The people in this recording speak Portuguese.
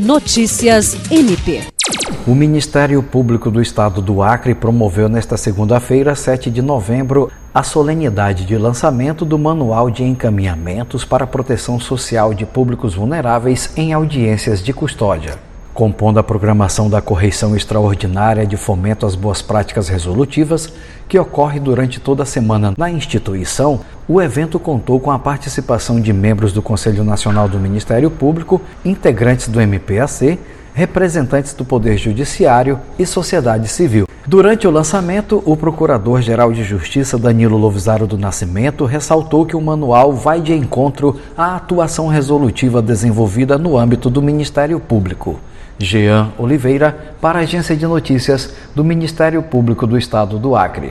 Notícias MP. O Ministério Público do Estado do Acre promoveu nesta segunda-feira, 7 de novembro, a solenidade de lançamento do Manual de Encaminhamentos para a Proteção Social de Públicos Vulneráveis em Audiências de Custódia. Compondo a programação da correição extraordinária de fomento às boas práticas resolutivas, que ocorre durante toda a semana na instituição, o evento contou com a participação de membros do Conselho Nacional do Ministério Público, integrantes do MPAC, representantes do Poder Judiciário e sociedade civil. Durante o lançamento, o Procurador-Geral de Justiça Danilo Lovisaro do Nascimento ressaltou que o manual vai de encontro à atuação resolutiva desenvolvida no âmbito do Ministério Público. Jean Oliveira, para a Agência de Notícias do Ministério Público do Estado do Acre.